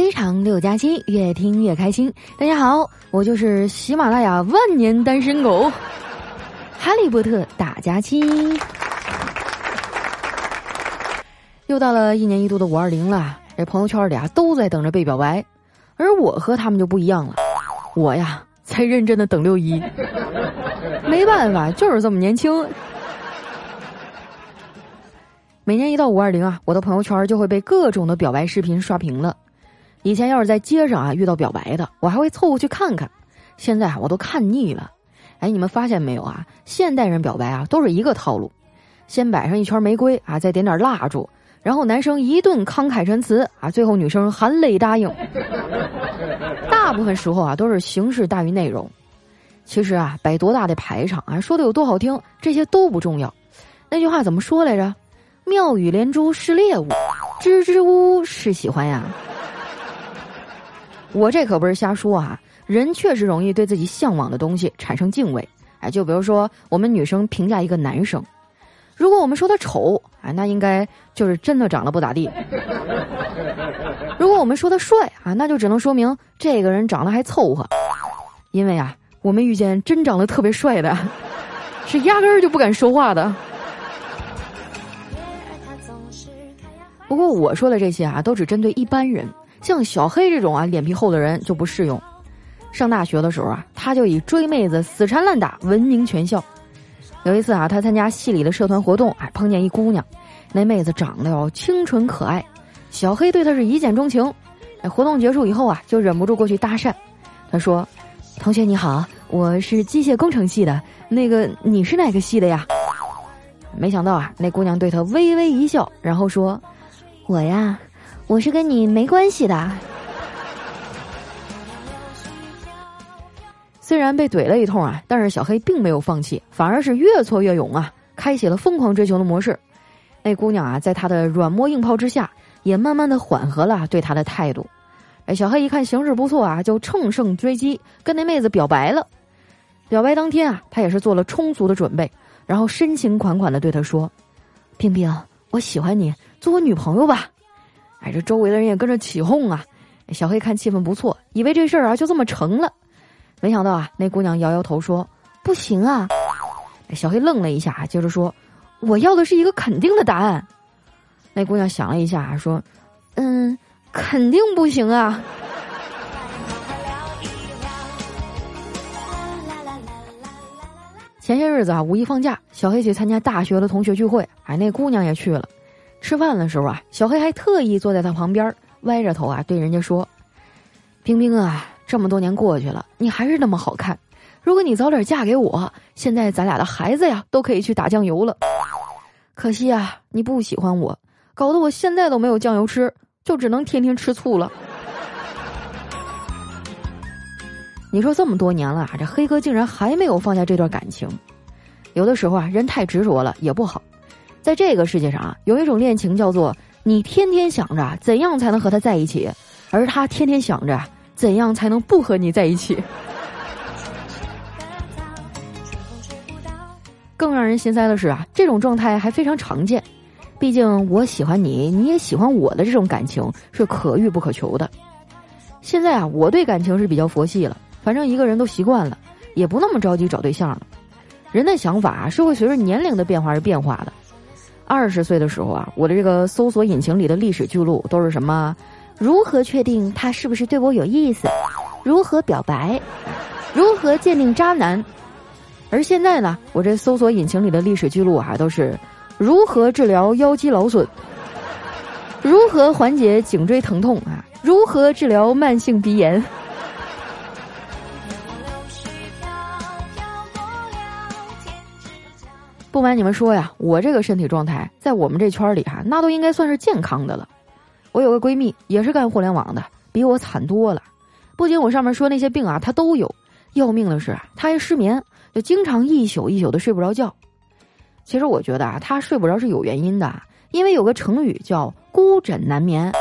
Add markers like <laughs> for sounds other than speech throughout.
非常六加七，越听越开心。大家好，我就是喜马拉雅万年单身狗，哈利波特大假期。又到了一年一度的五二零了，这朋友圈里啊都在等着被表白，而我和他们就不一样了，我呀才认真的等六一。没办法，就是这么年轻。每年一到五二零啊，我的朋友圈就会被各种的表白视频刷屏了。以前要是在街上啊遇到表白的，我还会凑过去看看。现在啊我都看腻了。哎，你们发现没有啊？现代人表白啊都是一个套路：先摆上一圈玫瑰啊，再点点蜡烛，然后男生一顿慷慨陈词啊，最后女生含泪答应。大部分时候啊都是形式大于内容。其实啊，摆多大的排场啊，说的有多好听，这些都不重要。那句话怎么说来着？妙语连珠是猎物，支支吾吾是喜欢呀。我这可不是瞎说啊，人确实容易对自己向往的东西产生敬畏。哎，就比如说我们女生评价一个男生，如果我们说他丑，哎，那应该就是真的长得不咋地；<laughs> 如果我们说他帅啊，那就只能说明这个人长得还凑合。因为啊，我们遇见真长得特别帅的，<laughs> 是压根儿就不敢说话的。不过我说的这些啊，都只针对一般人，像小黑这种啊脸皮厚的人就不适用。上大学的时候啊，他就以追妹子死缠烂打闻名全校。有一次啊，他参加系里的社团活动，哎，碰见一姑娘，那妹子长得哟清纯可爱，小黑对她是一见钟情。哎，活动结束以后啊，就忍不住过去搭讪。他说：“同学你好，我是机械工程系的，那个你是哪个系的呀？”没想到啊，那姑娘对他微微一笑，然后说。我呀，我是跟你没关系的。虽然被怼了一通啊，但是小黑并没有放弃，反而是越挫越勇啊，开启了疯狂追求的模式。那姑娘啊，在他的软磨硬泡之下，也慢慢的缓和了对他的态度。哎，小黑一看形势不错啊，就乘胜追击，跟那妹子表白了。表白当天啊，他也是做了充足的准备，然后深情款款的对她说：“冰冰，我喜欢你。”做我女朋友吧，哎，这周围的人也跟着起哄啊。小黑看气氛不错，以为这事儿啊就这么成了，没想到啊，那姑娘摇摇头说：“不行啊。”小黑愣了一下，接着说：“我要的是一个肯定的答案。”那姑娘想了一下，说：“嗯，肯定不行啊。”前些日子啊，五一放假，小黑去参加大学的同学聚会，哎，那姑娘也去了。吃饭的时候啊，小黑还特意坐在他旁边，歪着头啊，对人家说：“冰冰啊，这么多年过去了，你还是那么好看。如果你早点嫁给我，现在咱俩的孩子呀，都可以去打酱油了。<laughs> 可惜啊，你不喜欢我，搞得我现在都没有酱油吃，就只能天天吃醋了。<laughs> 你说这么多年了，这黑哥竟然还没有放下这段感情。有的时候啊，人太执着了也不好。”在这个世界上啊，有一种恋情叫做你天天想着怎样才能和他在一起，而他天天想着怎样才能不和你在一起。更让人心塞的是啊，这种状态还非常常见。毕竟我喜欢你，你也喜欢我的这种感情是可遇不可求的。现在啊，我对感情是比较佛系了，反正一个人都习惯了，也不那么着急找对象了。人的想法是会随着年龄的变化而变化的。二十岁的时候啊，我的这个搜索引擎里的历史记录都是什么？如何确定他是不是对我有意思？如何表白？如何鉴定渣男？而现在呢，我这搜索引擎里的历史记录啊，都是如何治疗腰肌劳损？如何缓解颈椎疼痛啊？如何治疗慢性鼻炎？不瞒你们说呀，我这个身体状态在我们这圈里哈，那都应该算是健康的了。我有个闺蜜也是干互联网的，比我惨多了。不仅我上面说那些病啊，她都有。要命的是，她还失眠，就经常一宿一宿的睡不着觉。其实我觉得啊，她睡不着是有原因的，因为有个成语叫“孤枕难眠”。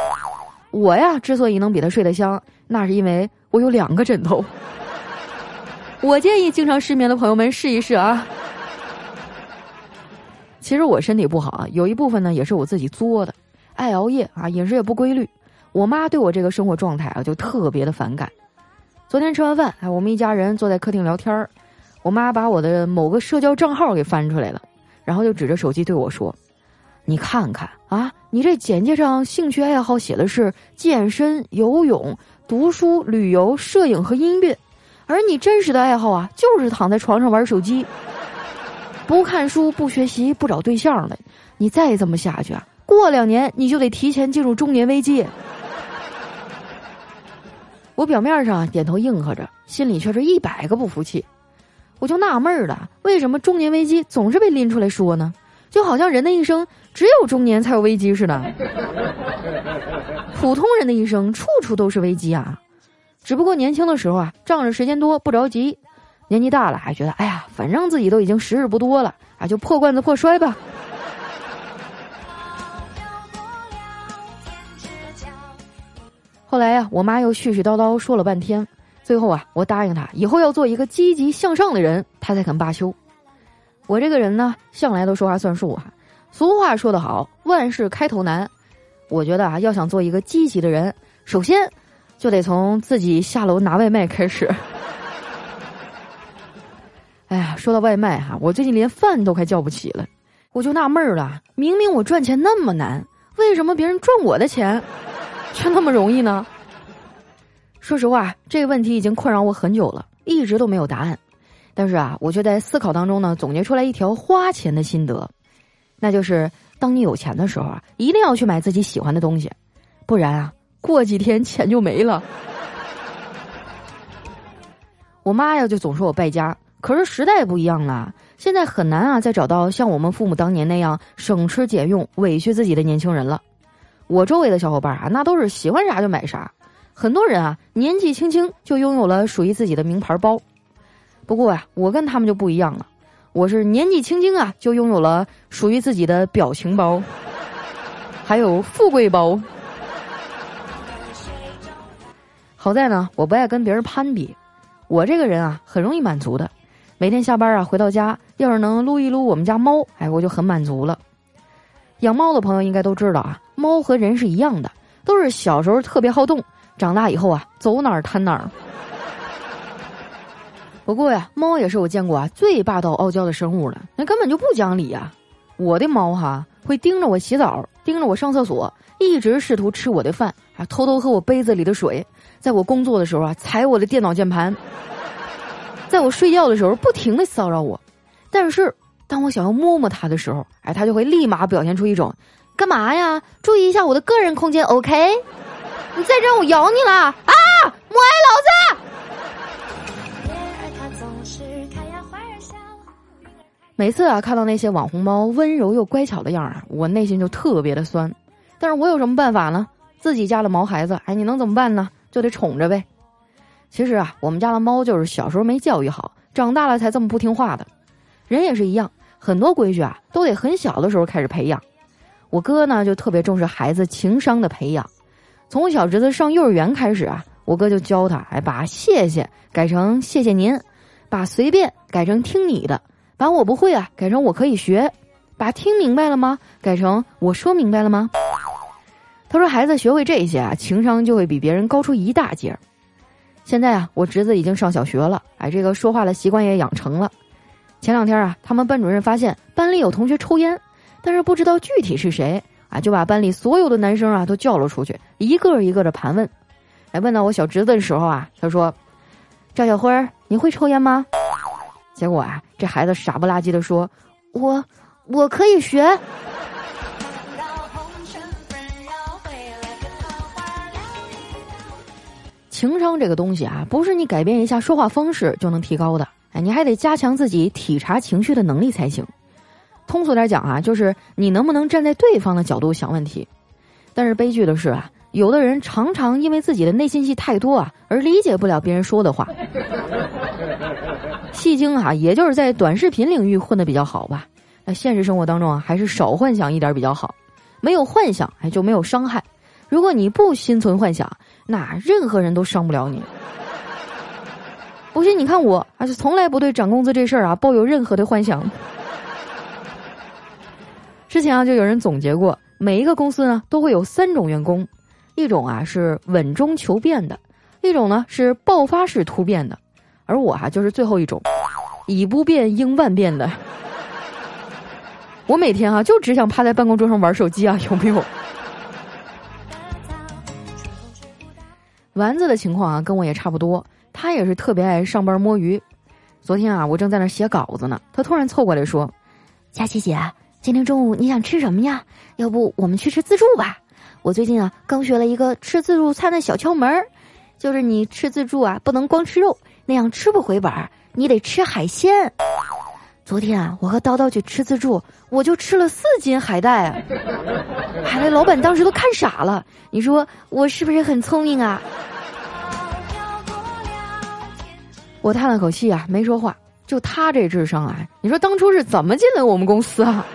我呀，之所以能比她睡得香，那是因为我有两个枕头。<laughs> 我建议经常失眠的朋友们试一试啊。其实我身体不好啊，有一部分呢也是我自己作的，爱熬夜啊，饮食也不规律。我妈对我这个生活状态啊就特别的反感。昨天吃完饭，哎，我们一家人坐在客厅聊天儿，我妈把我的某个社交账号给翻出来了，然后就指着手机对我说：“你看看啊，你这简介上兴趣爱好写的是健身、游泳、读书、旅游、摄影和音乐，而你真实的爱好啊就是躺在床上玩手机，不看书、不学习、不找对象了。你再这么下去啊！”过两年你就得提前进入中年危机。我表面上点头应和着，心里却是一百个不服气。我就纳闷了，为什么中年危机总是被拎出来说呢？就好像人的一生只有中年才有危机似的。普通人的一生处处都是危机啊，只不过年轻的时候啊，仗着时间多不着急；年纪大了还觉得，哎呀，反正自己都已经时日不多了啊，就破罐子破摔吧。后来呀，我妈又絮絮叨叨说了半天，最后啊，我答应她以后要做一个积极向上的人，她才肯罢休。我这个人呢，向来都说话算数哈。俗话说得好，万事开头难。我觉得啊，要想做一个积极的人，首先就得从自己下楼拿外卖开始。哎呀，说到外卖哈，我最近连饭都快叫不起了，我就纳闷了，明明我赚钱那么难，为什么别人赚我的钱？<laughs> 却那么容易呢？说实话，这个问题已经困扰我很久了，一直都没有答案。但是啊，我却在思考当中呢，总结出来一条花钱的心得，那就是当你有钱的时候啊，一定要去买自己喜欢的东西，不然啊，过几天钱就没了。我妈呀，就总说我败家，可是时代不一样了，现在很难啊，再找到像我们父母当年那样省吃俭用、委屈自己的年轻人了。我周围的小伙伴啊，那都是喜欢啥就买啥，很多人啊年纪轻轻就拥有了属于自己的名牌包。不过呀，我跟他们就不一样了，我是年纪轻轻啊就拥有了属于自己的表情包，还有富贵包。好在呢，我不爱跟别人攀比，我这个人啊很容易满足的，每天下班啊回到家，要是能撸一撸我们家猫，哎，我就很满足了。养猫的朋友应该都知道啊。猫和人是一样的，都是小时候特别好动，长大以后啊，走哪儿瘫哪儿。<laughs> 不过呀，猫也是我见过啊最霸道傲娇的生物了，那根本就不讲理啊！我的猫哈会盯着我洗澡，盯着我上厕所，一直试图吃我的饭，还偷偷喝我杯子里的水，在我工作的时候啊踩我的电脑键盘，在我睡觉的时候不停的骚扰我。但是当我想要摸摸它的时候，哎，它就会立马表现出一种。干嘛呀？注意一下我的个人空间，OK？你再这，我咬你了啊！母爱老子！每次啊，看到那些网红猫温柔又乖巧的样儿啊，我内心就特别的酸。但是我有什么办法呢？自己家的毛孩子，哎，你能怎么办呢？就得宠着呗。其实啊，我们家的猫就是小时候没教育好，长大了才这么不听话的。人也是一样，很多规矩啊，都得很小的时候开始培养。我哥呢就特别重视孩子情商的培养，从小侄子上幼儿园开始啊，我哥就教他，哎，把谢谢改成谢谢您，把随便改成听你的，把我不会啊改成我可以学，把听明白了吗改成我说明白了吗？他说孩子学会这些啊，情商就会比别人高出一大截。现在啊，我侄子已经上小学了，哎，这个说话的习惯也养成了。前两天啊，他们班主任发现班里有同学抽烟。但是不知道具体是谁啊，就把班里所有的男生啊都叫了出去，一个一个的盘问。哎，问到我小侄子的时候啊，他说：“赵小辉，你会抽烟吗？”结果啊，这孩子傻不拉几的说：“我我可以学。”情商这个东西啊，不是你改变一下说话方式就能提高的，哎，你还得加强自己体察情绪的能力才行。通俗点讲啊，就是你能不能站在对方的角度想问题？但是悲剧的是啊，有的人常常因为自己的内心戏太多啊，而理解不了别人说的话。<laughs> 戏精啊，也就是在短视频领域混的比较好吧。那现实生活当中啊，还是少幻想一点比较好。没有幻想，哎，就没有伤害。如果你不心存幻想，那任何人都伤不了你。不信你看我，啊，就从来不对涨工资这事儿啊抱有任何的幻想。之前啊，就有人总结过，每一个公司呢都会有三种员工，一种啊是稳中求变的，一种呢是爆发式突变的，而我哈就是最后一种，以不变应万变的。我每天啊就只想趴在办公桌上玩手机啊，有没有？丸子的情况啊跟我也差不多，他也是特别爱上班摸鱼。昨天啊我正在那写稿子呢，他突然凑过来说：“佳琪姐，今天中午你想吃什么呀？要不我们去吃自助吧？”我最近啊，刚学了一个吃自助餐的小窍门儿，就是你吃自助啊，不能光吃肉，那样吃不回本儿，你得吃海鲜。昨天啊，我和叨叨去吃自助，我就吃了四斤海带，海带老板当时都看傻了。你说我是不是很聪明啊？我叹了口气啊，没说话。就他这智商啊，你说当初是怎么进了我们公司啊？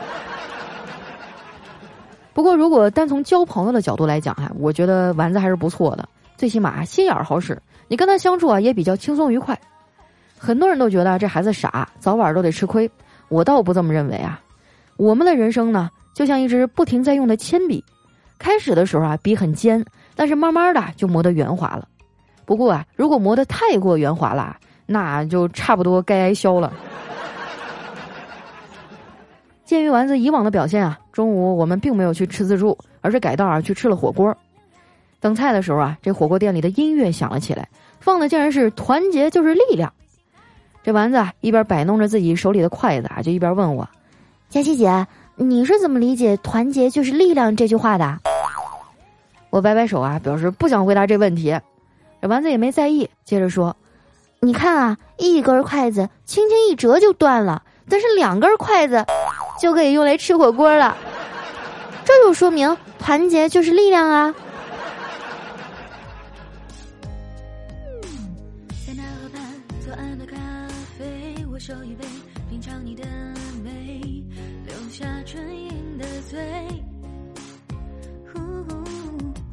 <laughs> 不过，如果单从交朋友的角度来讲，哈，我觉得丸子还是不错的，最起码心眼儿好使。你跟他相处啊，也比较轻松愉快。很多人都觉得这孩子傻，早晚都得吃亏。我倒不这么认为啊。我们的人生呢，就像一支不停在用的铅笔，开始的时候啊，笔很尖，但是慢慢的就磨得圆滑了。不过啊，如果磨得太过圆滑了，那就差不多该挨削了。鉴于丸子以往的表现啊，中午我们并没有去吃自助，而是改道啊去吃了火锅。等菜的时候啊，这火锅店里的音乐响了起来，放的竟然是“团结就是力量”。这丸子啊一边摆弄着自己手里的筷子啊，就一边问我：“佳琪姐，你是怎么理解‘团结就是力量’这句话的？”我摆摆手啊，表示不想回答这问题。这丸子也没在意，接着说：“你看啊，一根筷子轻轻一折就断了，但是两根筷子……”就可以用来吃火锅了，这就说明团结就是力量啊！在河畔左岸的咖啡，我手一杯，品尝你的美，留下唇印的嘴。呼，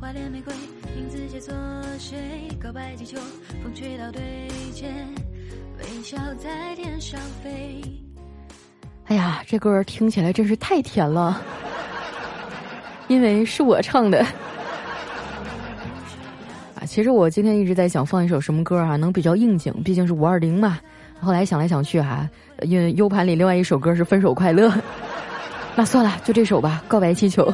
花恋玫瑰，影子解锁谁？告白气球，风吹到对街，微笑在天上飞。哎呀，这歌听起来真是太甜了，<laughs> 因为是我唱的。啊，其实我今天一直在想放一首什么歌啊，能比较应景，毕竟是五二零嘛。后来想来想去哈，因为 U 盘里另外一首歌是《分手快乐》，那算了，就这首吧，《告白气球》。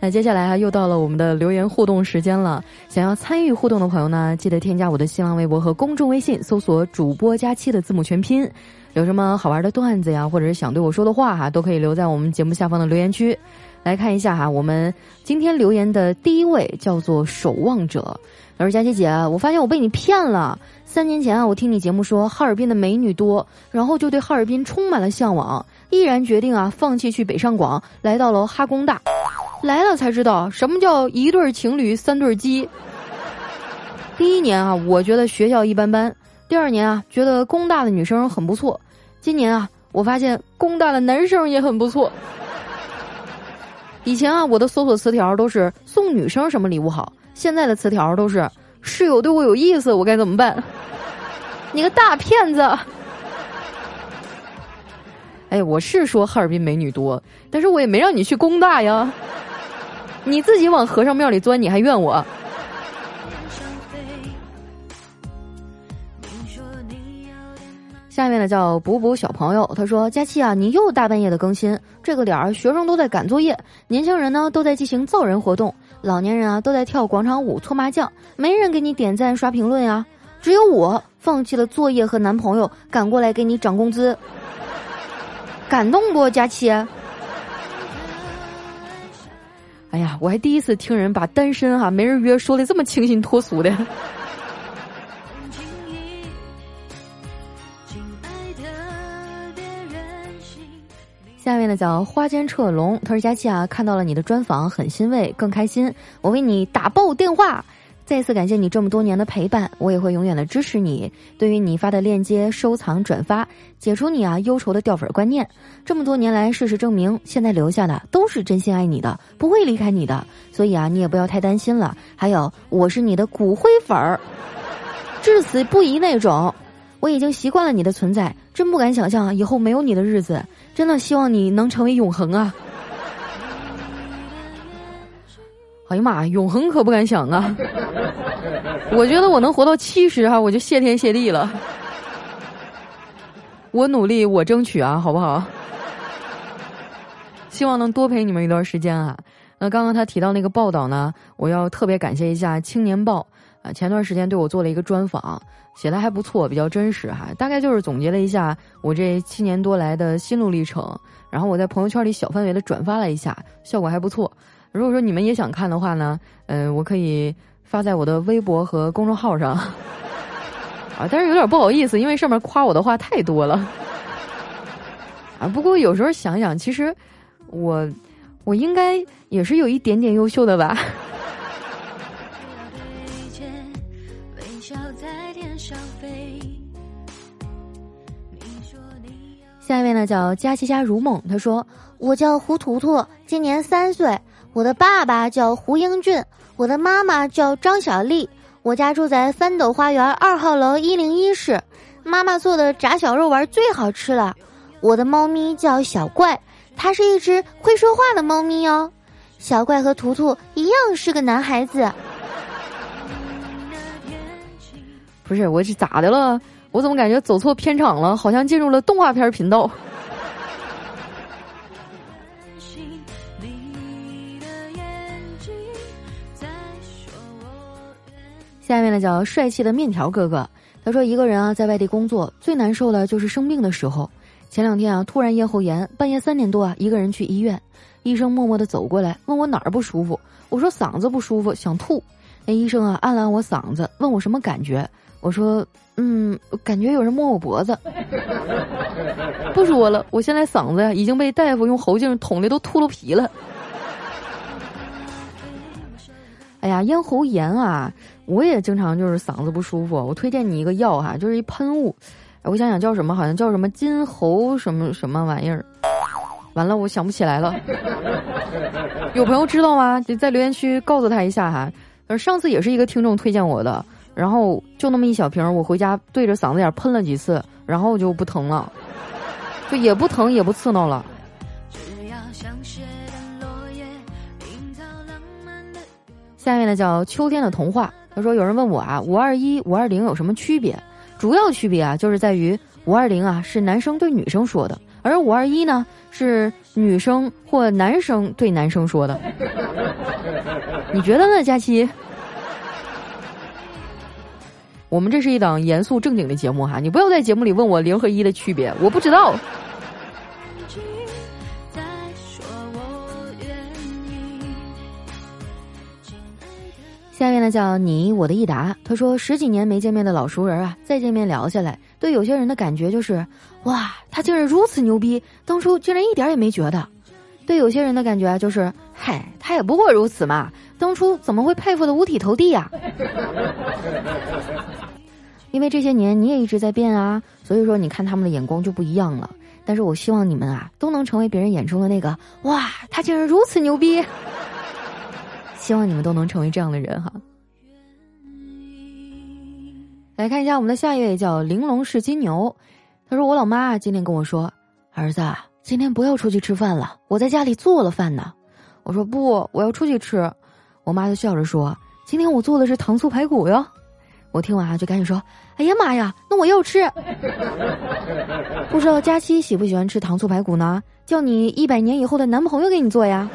那接下来啊，又到了我们的留言互动时间了。想要参与互动的朋友呢，记得添加我的新浪微博和公众微信，搜索“主播佳期”的字母全拼。有什么好玩的段子呀，或者是想对我说的话哈，都可以留在我们节目下方的留言区。来看一下哈，我们今天留言的第一位叫做守望者，他说：“佳琪姐，我发现我被你骗了。三年前啊，我听你节目说哈尔滨的美女多，然后就对哈尔滨充满了向往，毅然决定啊放弃去北上广，来到了哈工大。来了才知道什么叫一对情侣三对鸡。第一年啊，我觉得学校一般般。”第二年啊，觉得工大的女生很不错。今年啊，我发现工大的男生也很不错。以前啊，我的搜索词条都是送女生什么礼物好，现在的词条都是室友对我有意思，我该怎么办？你个大骗子！哎，我是说哈尔滨美女多，但是我也没让你去工大呀。你自己往和尚庙里钻，你还怨我？下面呢叫补补小朋友，他说：“佳期啊，你又大半夜的更新，这个点儿学生都在赶作业，年轻人呢都在进行造人活动，老年人啊都在跳广场舞、搓麻将，没人给你点赞、刷评论呀，只有我放弃了作业和男朋友，赶过来给你涨工资，感动不，佳期？哎呀，我还第一次听人把单身哈没人约说的这么清新脱俗的。<laughs> ”下面呢叫花间彻龙，他说：“佳琪啊，看到了你的专访，很欣慰，更开心。我为你打爆电话，再次感谢你这么多年的陪伴，我也会永远的支持你。对于你发的链接，收藏转发，解除你啊忧愁的掉粉观念。这么多年来，事实证明，现在留下的都是真心爱你的，不会离开你的。所以啊，你也不要太担心了。还有，我是你的骨灰粉儿，至死不移那种。我已经习惯了你的存在，真不敢想象以后没有你的日子。”真的希望你能成为永恒啊！哎呀妈呀，永恒可不敢想啊！我觉得我能活到七十哈，我就谢天谢地了。我努力，我争取啊，好不好？希望能多陪你们一段时间啊。那刚刚他提到那个报道呢，我要特别感谢一下《青年报》啊，前段时间对我做了一个专访，写的还不错，比较真实哈。大概就是总结了一下我这七年多来的心路历程，然后我在朋友圈里小范围的转发了一下，效果还不错。如果说你们也想看的话呢，嗯，我可以发在我的微博和公众号上 <laughs> 啊，但是有点不好意思，因为上面夸我的话太多了 <laughs> 啊。不过有时候想想，其实我。我应该也是有一点点优秀的吧。<laughs> 下一位呢叫佳琪佳如梦，他说：“我叫胡图图，今年三岁。我的爸爸叫胡英俊，我的妈妈叫张小丽。我家住在翻斗花园二号楼一零一室，妈妈做的炸小肉丸最好吃了。我的猫咪叫小怪。”它是一只会说话的猫咪哦，小怪和图图一样是个男孩子。不是我是咋的了？我怎么感觉走错片场了？好像进入了动画片频道。下面呢叫帅气的面条哥哥，他说一个人啊在外地工作最难受的就是生病的时候。前两天啊，突然咽喉炎，半夜三点多啊，一个人去医院，医生默默的走过来，问我哪儿不舒服，我说嗓子不舒服，想吐。那医生啊，按了按我嗓子，问我什么感觉，我说，嗯，感觉有人摸我脖子。<laughs> 不说了，我现在嗓子呀，已经被大夫用喉镜捅的都秃噜皮了。哎呀，咽喉炎啊，我也经常就是嗓子不舒服，我推荐你一个药哈，就是一喷雾。我想想叫什么，好像叫什么金喉什么什么玩意儿，完了我想不起来了。有朋友知道吗？就在留言区告诉他一下哈。而上次也是一个听众推荐我的，然后就那么一小瓶，我回家对着嗓子眼喷了几次，然后就不疼了，就也不疼也不刺挠了。下面呢叫秋天的童话，他说有人问我啊，五二一五二零有什么区别？主要区别啊，就是在于五二零啊是男生对女生说的，而五二一呢是女生或男生对男生说的。你觉得呢，佳期？我们这是一档严肃正经的节目哈，你不要在节目里问我零和一的区别，我不知道。下面呢叫你我的益达，他说十几年没见面的老熟人啊，再见面聊下来，对有些人的感觉就是，哇，他竟然如此牛逼，当初竟然一点也没觉得；对有些人的感觉啊，就是，嗨，他也不过如此嘛，当初怎么会佩服的五体投地呀？<laughs> 因为这些年你也一直在变啊，所以说你看他们的眼光就不一样了。但是我希望你们啊，都能成为别人眼中的那个，哇，他竟然如此牛逼。希望你们都能成为这样的人哈。来看一下我们的下一位叫玲珑是金牛，他说我老妈今天跟我说，儿子今天不要出去吃饭了，我在家里做了饭呢。我说不，我要出去吃。我妈就笑着说，今天我做的是糖醋排骨哟。我听完啊就赶紧说，哎呀妈呀，那我要吃。<laughs> 不知道佳期喜不喜欢吃糖醋排骨呢？叫你一百年以后的男朋友给你做呀。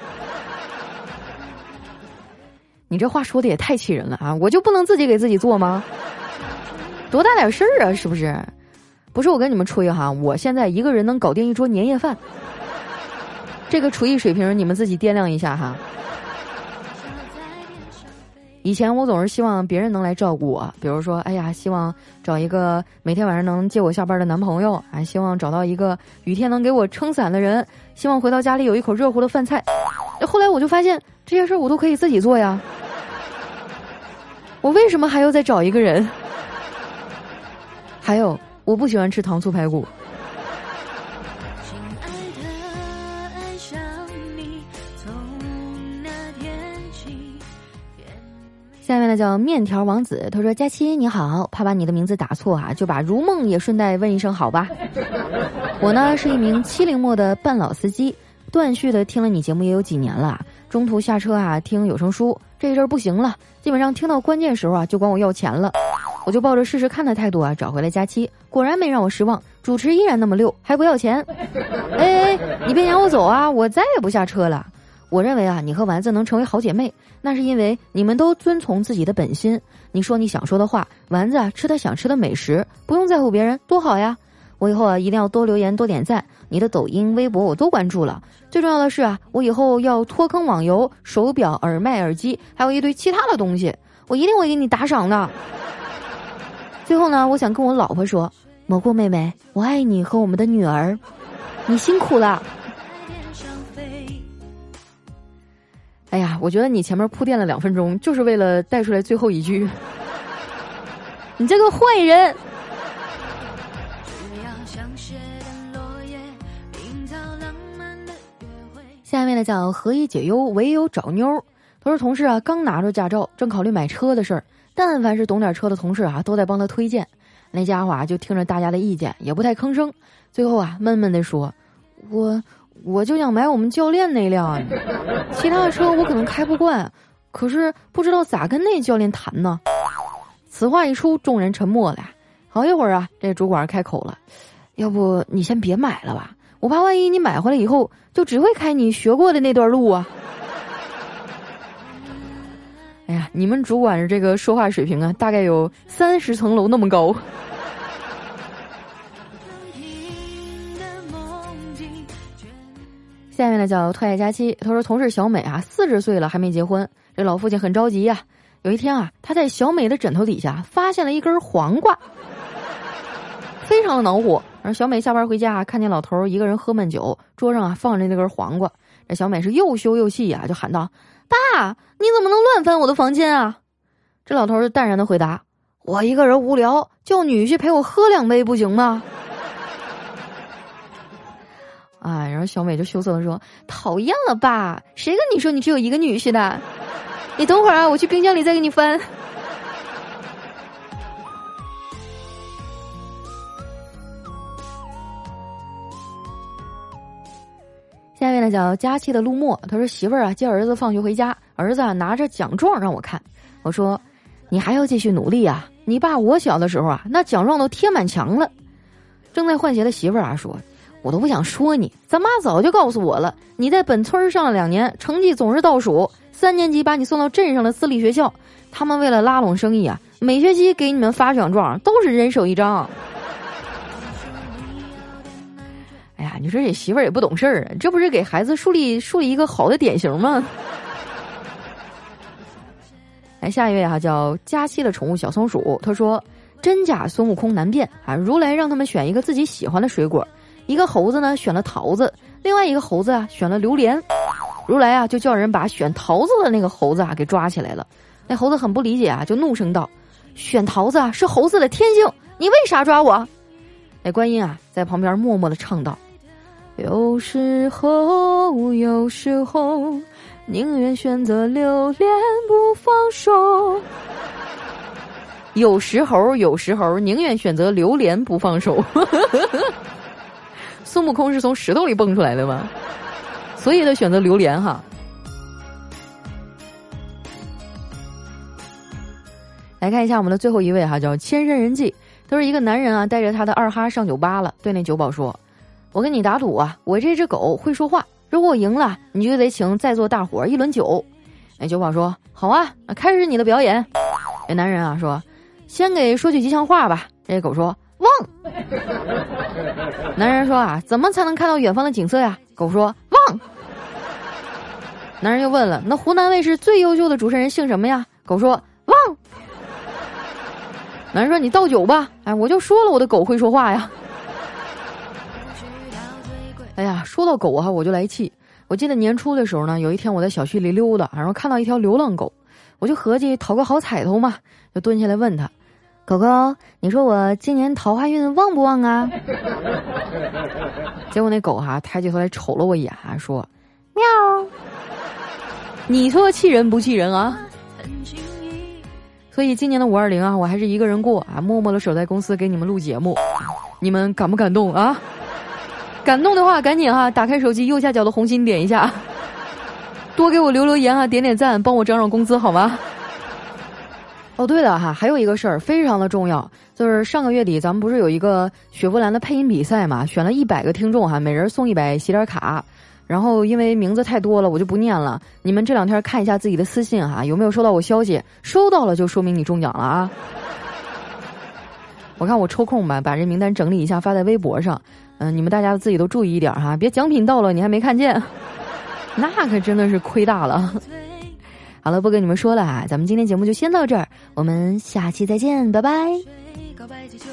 你这话说的也太气人了啊！我就不能自己给自己做吗？多大点事儿啊？是不是？不是我跟你们吹哈，我现在一个人能搞定一桌年夜饭，这个厨艺水平你们自己掂量一下哈。以前我总是希望别人能来照顾我，比如说，哎呀，希望找一个每天晚上能接我下班的男朋友，还希望找到一个雨天能给我撑伞的人，希望回到家里有一口热乎的饭菜。后来我就发现，这些事儿我都可以自己做呀。我为什么还要再找一个人？还有，我不喜欢吃糖醋排骨。下面呢叫面条王子，他说：“佳期你好，怕把你的名字打错啊，就把如梦也顺带问一声好吧。我呢是一名七零末的半老司机，断续的听了你节目也有几年了。”中途下车啊听有声书，这一阵不行了，基本上听到关键时候啊就管我要钱了。我就抱着试试看的态度啊找回了佳期，果然没让我失望，主持依然那么溜，还不要钱。哎，你别撵我走啊，我再也不下车了。我认为啊，你和丸子能成为好姐妹，那是因为你们都遵从自己的本心。你说你想说的话，丸子啊吃他想吃的美食，不用在乎别人，多好呀！我以后啊一定要多留言多点赞，你的抖音、微博我都关注了。最重要的是啊，我以后要脱坑网游、手表、耳麦、耳机，还有一堆其他的东西，我一定会给你打赏的。最后呢，我想跟我老婆说，蘑菇妹妹，我爱你和我们的女儿，你辛苦了。哎呀，我觉得你前面铺垫了两分钟，就是为了带出来最后一句。<laughs> 你这个坏人！下面呢叫何以解忧，唯有找妞。他说同事啊，刚拿着驾照，正考虑买车的事儿。但凡是懂点车的同事啊，都在帮他推荐。那家伙啊，就听着大家的意见，也不太吭声。最后啊，闷闷地说：“我。”我就想买我们教练那辆，其他的车我可能开不惯，可是不知道咋跟那教练谈呢。此话一出，众人沉默了。好一会儿啊，这主管开口了：“要不你先别买了吧，我怕万一你买回来以后就只会开你学过的那段路啊。<laughs> ”哎呀，你们主管的这个说话水平啊，大概有三十层楼那么高。下面呢叫特爱佳期，他说同事小美啊四十岁了还没结婚，这老父亲很着急呀。有一天啊，他在小美的枕头底下发现了一根黄瓜，非常的恼火。然后小美下班回家，看见老头一个人喝闷酒，桌上啊放着那根黄瓜，这小美是又羞又气呀，就喊道：“爸，你怎么能乱翻我的房间啊？”这老头就淡然的回答：“我一个人无聊，叫女婿陪我喝两杯不行吗？”啊，<laughs> 然后小美就羞涩的说：“讨厌了爸？谁跟你说你只有一个女婿的？你等会儿啊，我去冰箱里再给你翻。”下面呢叫佳期的陆墨，他说：“媳妇儿啊，接儿子放学回家，儿子啊拿着奖状让我看。我说，你还要继续努力啊！你爸我小的时候啊，那奖状都贴满墙了。”正在换鞋的媳妇儿啊说。我都不想说你，咱妈早就告诉我了。你在本村上了两年，成绩总是倒数。三年级把你送到镇上的私立学校，他们为了拉拢生意啊，每学期给你们发奖状都是人手一张。哎呀，你说这媳妇儿也不懂事儿啊，这不是给孩子树立树立一个好的典型吗？<laughs> 来，下一位哈，叫佳期的宠物小松鼠，他说：“真假孙悟空难辨啊，如来让他们选一个自己喜欢的水果。”一个猴子呢选了桃子，另外一个猴子啊选了榴莲，如来啊就叫人把选桃子的那个猴子啊给抓起来了。那猴子很不理解啊，就怒声道：“选桃子啊是猴子的天性，你为啥抓我？”那观音啊在旁边默默的唱道：“有时候，有时候，宁愿选择留恋不放手。有时候，有时候，宁愿选择留恋不放手。<laughs> ”孙悟空是从石头里蹦出来的吗？所以他选择榴莲哈。来看一下我们的最后一位哈，叫千山人迹。他说一个男人啊，带着他的二哈上酒吧了，对那酒保说：“我跟你打赌啊，我这只狗会说话，如果我赢了，你就得请在座大伙儿一轮酒。”那酒保说：“好啊，开始你的表演。”那男人啊说：“先给说句吉祥话吧。”这狗说。汪，男人说啊，怎么才能看到远方的景色呀？狗说汪。男人又问了，那湖南卫视最优秀的主持人姓什么呀？狗说汪。男人说你倒酒吧，哎，我就说了我的狗会说话呀。哎呀，说到狗哈，我就来气。我记得年初的时候呢，有一天我在小区里溜达，然后看到一条流浪狗，我就合计讨个好彩头嘛，就蹲下来问他。狗狗，你说我今年桃花运旺不旺啊？<laughs> 结果那狗哈抬起头来瞅了我一眼，说：“喵。”你说气人不气人啊？所以今年的五二零啊，我还是一个人过啊，默默的守在公司给你们录节目。你们感不感动啊？感动的话，赶紧哈打开手机右下角的红心点一下。<laughs> 多给我留留言啊，点点赞，帮我涨涨工资好吗？哦，对了哈，还有一个事儿非常的重要，就是上个月底咱们不是有一个雪佛兰的配音比赛嘛，选了一百个听众哈，每人送一百喜点卡。然后因为名字太多了，我就不念了。你们这两天看一下自己的私信哈，有没有收到我消息？收到了就说明你中奖了啊！<laughs> 我看我抽空吧，把这名单整理一下发在微博上。嗯，你们大家自己都注意一点哈，别奖品到了你还没看见，那可真的是亏大了。好了，不跟你们说了啊，咱们今天节目就先到这儿，我们下期再见，拜拜。告白气球